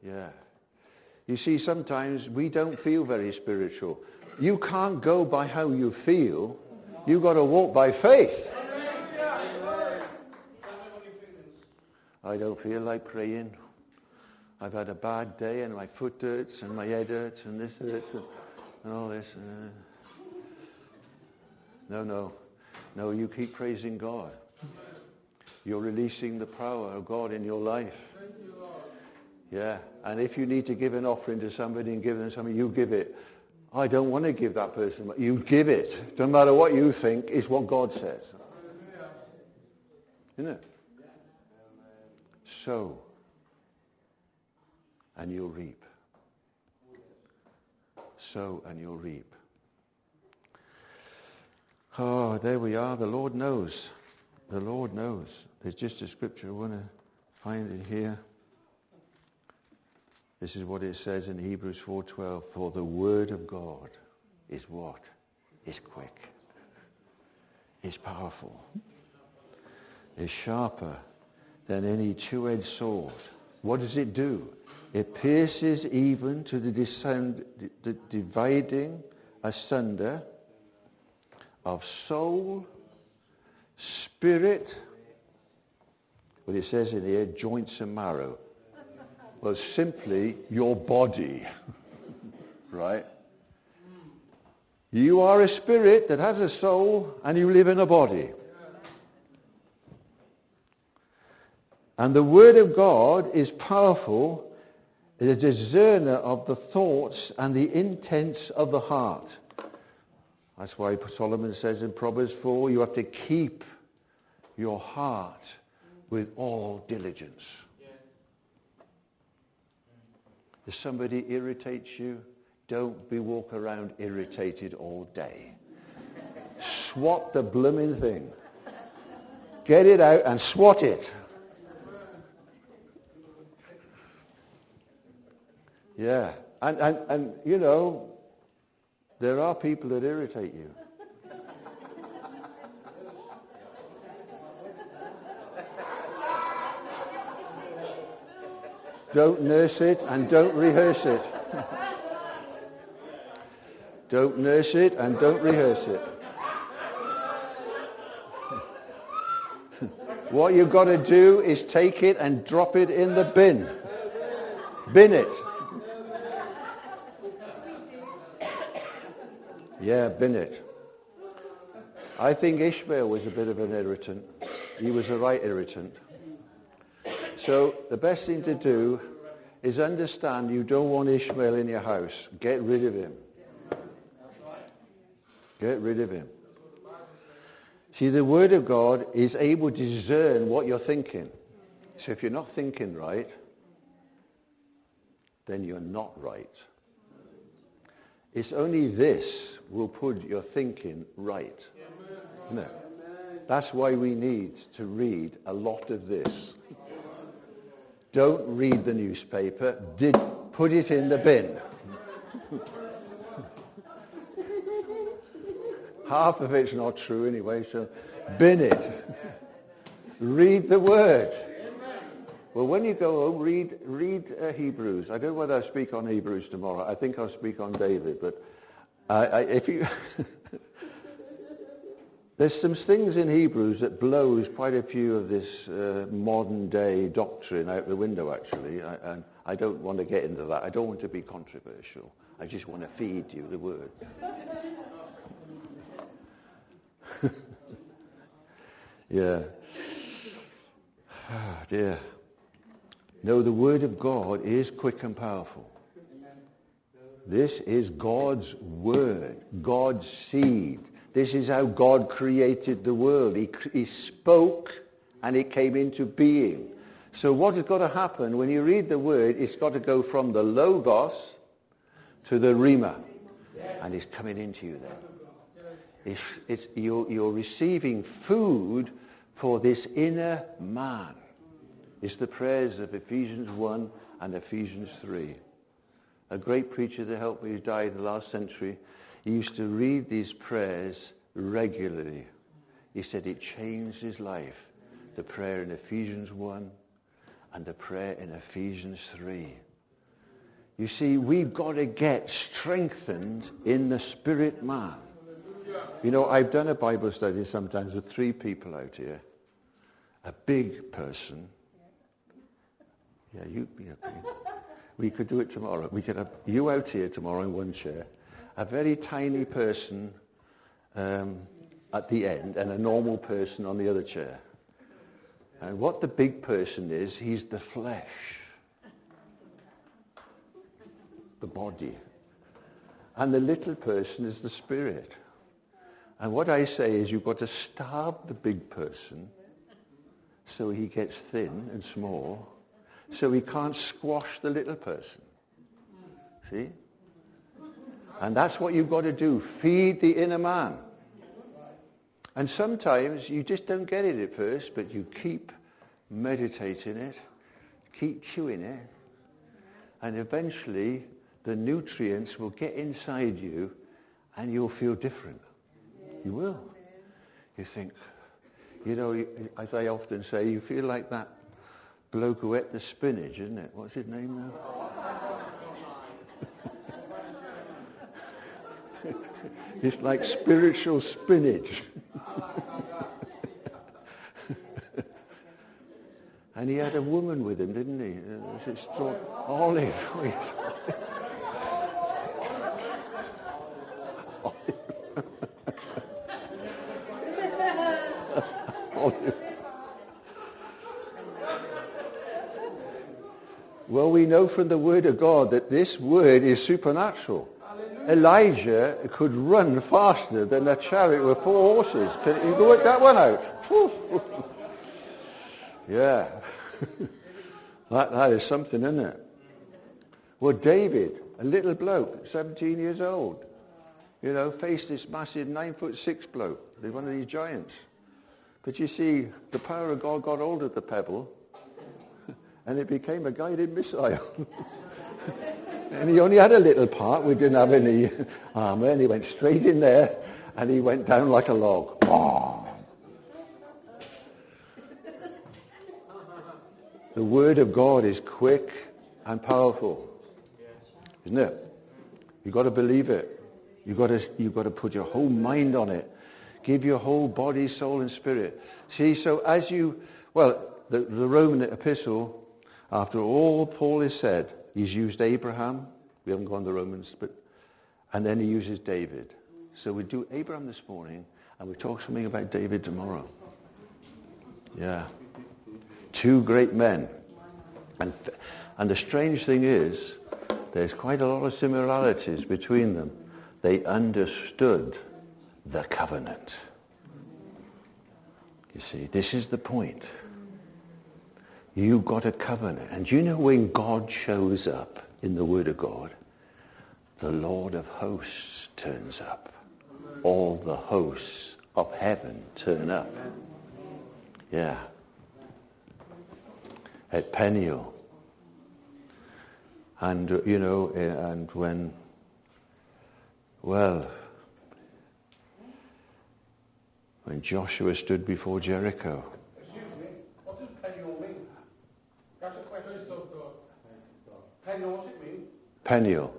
Yeah. You see, sometimes we don't feel very spiritual. You can't go by how you feel. You've got to walk by faith. I don't feel like praying. I've had a bad day and my foot hurts and my head hurts and this hurts and, and all this. Uh, no, no. No, you keep praising God. You're releasing the power of God in your life. Yeah. And if you need to give an offering to somebody and give them something, you give it. I don't want to give that person. You give it. No matter what you think, it's what God says. Isn't it? Sow. And you'll reap. Sow and you'll reap. Oh, there we are. The Lord knows. The Lord knows. There's just a scripture. I want to find it here. This is what it says in Hebrews 4.12. For the word of God is what? Is quick. Is powerful. Is sharper than any two-edged sword. What does it do? It pierces even to the, the dividing asunder of soul, spirit, what it says in here, joints and marrow was simply your body. right? You are a spirit that has a soul and you live in a body. And the Word of God is powerful, is a discerner of the thoughts and the intents of the heart. That's why Solomon says in Proverbs 4, you have to keep your heart with all diligence. If somebody irritates you, don't be walk around irritated all day. swat the blooming thing. Get it out and swat it. Yeah. And, and, and you know, there are people that irritate you. Don't nurse it and don't rehearse it. don't nurse it and don't rehearse it. what you've got to do is take it and drop it in the bin. Bin it. Yeah, bin it. I think Ishmael was a bit of an irritant. He was a right irritant. So the best thing to do is understand you don't want Ishmael in your house. Get rid of him. Get rid of him. See, the Word of God is able to discern what you're thinking. So if you're not thinking right, then you're not right. It's only this will put your thinking right. No. That's why we need to read a lot of this. Don't read the newspaper. Did put it in the bin. Half of it's not true anyway, so bin it. read the word. Well, when you go home, read, read uh, Hebrews. I don't know whether I'll speak on Hebrews tomorrow. I think I'll speak on David. But I, if you... There's some things in Hebrews that blows quite a few of this uh, modern day doctrine out the window, actually. I, and I don't want to get into that. I don't want to be controversial. I just want to feed you the word. yeah. Ah, dear. No, the Word of God is quick and powerful. This is God's Word, God's seed. This is how God created the world. He, he spoke and it came into being. So what has got to happen when you read the Word, it's got to go from the Logos to the rhema. And it's coming into you then. It's, it's, you're, you're receiving food for this inner man. It's the prayers of Ephesians 1 and Ephesians 3. A great preacher that helped me who died in the last century, he used to read these prayers regularly. He said it changed his life. The prayer in Ephesians 1 and the prayer in Ephesians 3. You see, we've got to get strengthened in the spirit man. You know, I've done a Bible study sometimes with three people out here. A big person, yeah, you'd be yeah, we could do it tomorrow. We could have you out here tomorrow in one chair, a very tiny person um, at the end, and a normal person on the other chair. And what the big person is, he's the flesh, the body. And the little person is the spirit. And what I say is you've got to starve the big person so he gets thin and small so he can't squash the little person. See? And that's what you've got to do. Feed the inner man. And sometimes you just don't get it at first, but you keep meditating it, keep chewing it, and eventually the nutrients will get inside you and you'll feel different. You will. You think, you know, as I often say, you feel like that bloke who ate the spinach, isn't it? What's his name now? It's like spiritual spinach. and he had a woman with him, didn't he? Uh, it Olive. Olive. Well, we know from the Word of God that this Word is supernatural. Elijah could run faster than a chariot with four horses. Can you work that one out? yeah. that, that is something, isn't it? Well, David, a little bloke, 17 years old, you know, faced this massive nine foot six bloke, one of these giants. But you see, the power of God got hold of the pebble and it became a guided missile. And he only had a little part. We didn't have any armor. And he went straight in there and he went down like a log. The word of God is quick and powerful. Isn't it? You've got to believe it. You've got to, you've got to put your whole mind on it. Give your whole body, soul, and spirit. See, so as you, well, the, the Roman epistle, after all Paul has said, he's used Abraham. We haven't gone to Romans, but, and then he uses David. So we do Abraham this morning, and we talk something about David tomorrow. Yeah two great men. And, and the strange thing is, there's quite a lot of similarities between them. They understood the covenant. You see, this is the point. You got a covenant. And you know when God shows up in the Word of God, the Lord of hosts turns up. All the hosts of heaven turn up. Yeah at Peniel. And, uh, you know, eh, and when, well, when Joshua stood before Jericho. Excuse me, what does Peniel mean? That's a question of God. Peniel, what's it mean? Peniel.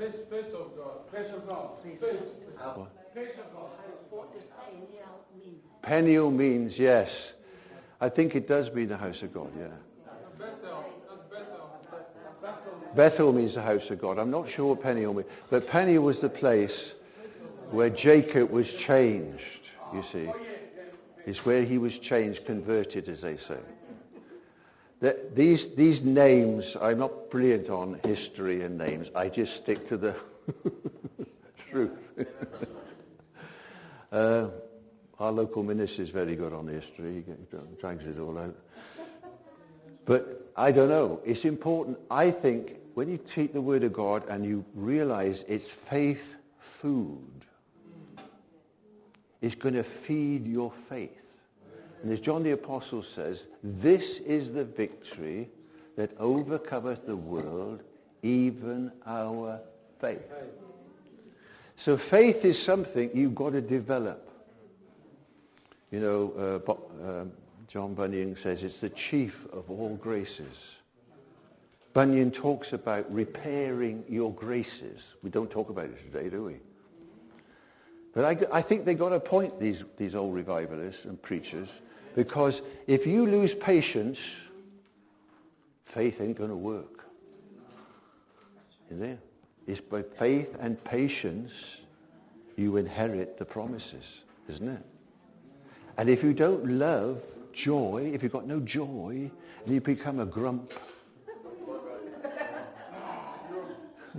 Of God. Place of God. Place of God. What does Peniel mean? Peniel means, yes, I think it does mean the house of God, yeah. Bethel means the house of God. I'm not sure what Peniel means. But Peniel was the place where Jacob was changed, you see. It's where he was changed, converted, as they say. The, these, these names, I'm not brilliant on history and names. I just stick to the truth. uh, our local minister is very good on history. He drags it all out. But I don't know. It's important. I think when you treat the Word of God and you realize it's faith food, it's going to feed your faith. And as John the Apostle says, this is the victory that overcometh the world, even our faith. So faith is something you've got to develop. You know, uh, um, John Bunyan says it's the chief of all graces. Bunyan talks about repairing your graces. We don't talk about it today, do we? But I, I think they got a point, these, these old revivalists and preachers, because if you lose patience, faith ain't going to work. There? It's by faith and patience you inherit the promises, isn't it? And if you don't love joy, if you've got no joy, and you become a grump,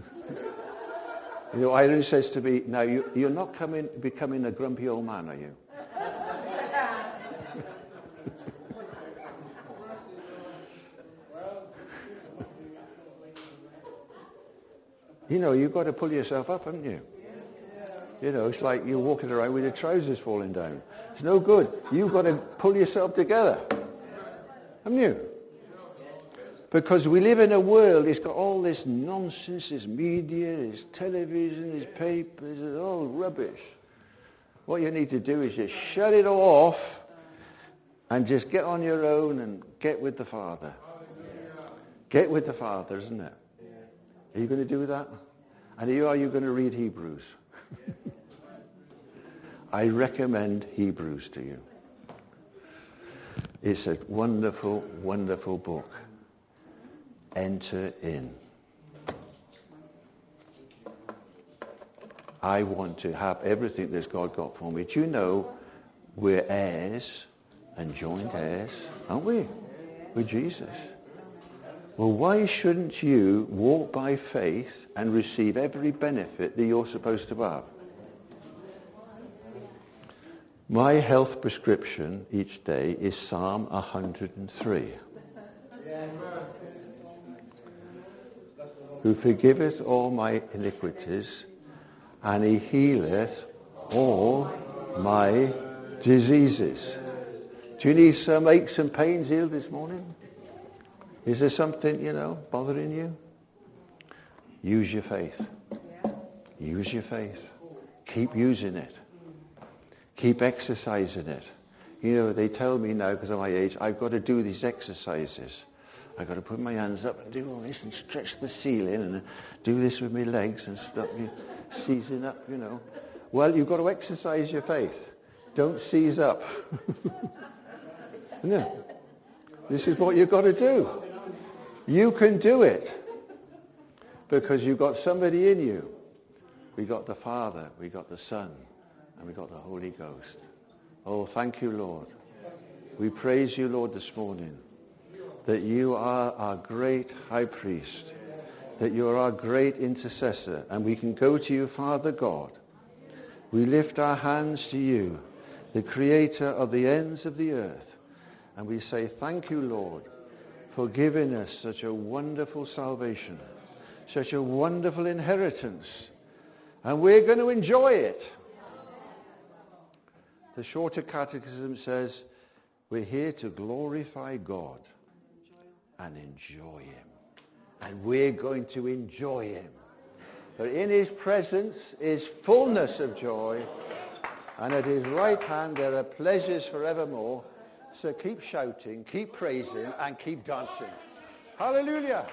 you know, Irene says to me, now you, you're not coming, becoming a grumpy old man, are you? You know, you've got to pull yourself up, haven't you? You know, it's like you're walking around with your trousers falling down. It's no good. You've got to pull yourself together. Haven't you? Because we live in a world, it's got all this nonsense, this media, this television, this papers, it's all rubbish. What you need to do is just shut it all off and just get on your own and get with the Father. Get with the Father, isn't it? Are you going to do that? And are you going to read Hebrews? I recommend Hebrews to you. It's a wonderful, wonderful book. Enter in. I want to have everything that God got for me. Do you know we're heirs and joint heirs, aren't we? With Jesus. Well, why shouldn't you walk by faith and receive every benefit that you're supposed to have? My health prescription each day is Psalm 103. Who forgiveth all my iniquities, and he healeth all my diseases. Do you need some aches and pains healed this morning? Is there something, you know, bothering you? Use your faith. Use your faith. Keep using it. Keep exercising it. You know, they tell me now, because of my age, I've got to do these exercises. I've got to put my hands up and do all this and stretch the ceiling and do this with my legs and stop you seizing up, you know. Well, you've got to exercise your faith. Don't seize up. no. This is what you've got to do. You can do it because you've got somebody in you. We got the Father, we got the Son, and we got the Holy Ghost. Oh, thank you, Lord. We praise you, Lord, this morning that you are our great high priest, that you are our great intercessor, and we can go to you, Father God. We lift our hands to you, the creator of the ends of the earth, and we say, thank you, Lord, for giving us such a wonderful salvation, such a wonderful inheritance, and we're going to enjoy it. The Shorter Catechism says, we're here to glorify God and enjoy him. And we're going to enjoy him. For in his presence is fullness of joy, and at his right hand there are pleasures forevermore. So keep shouting, keep praising, and keep dancing. Hallelujah.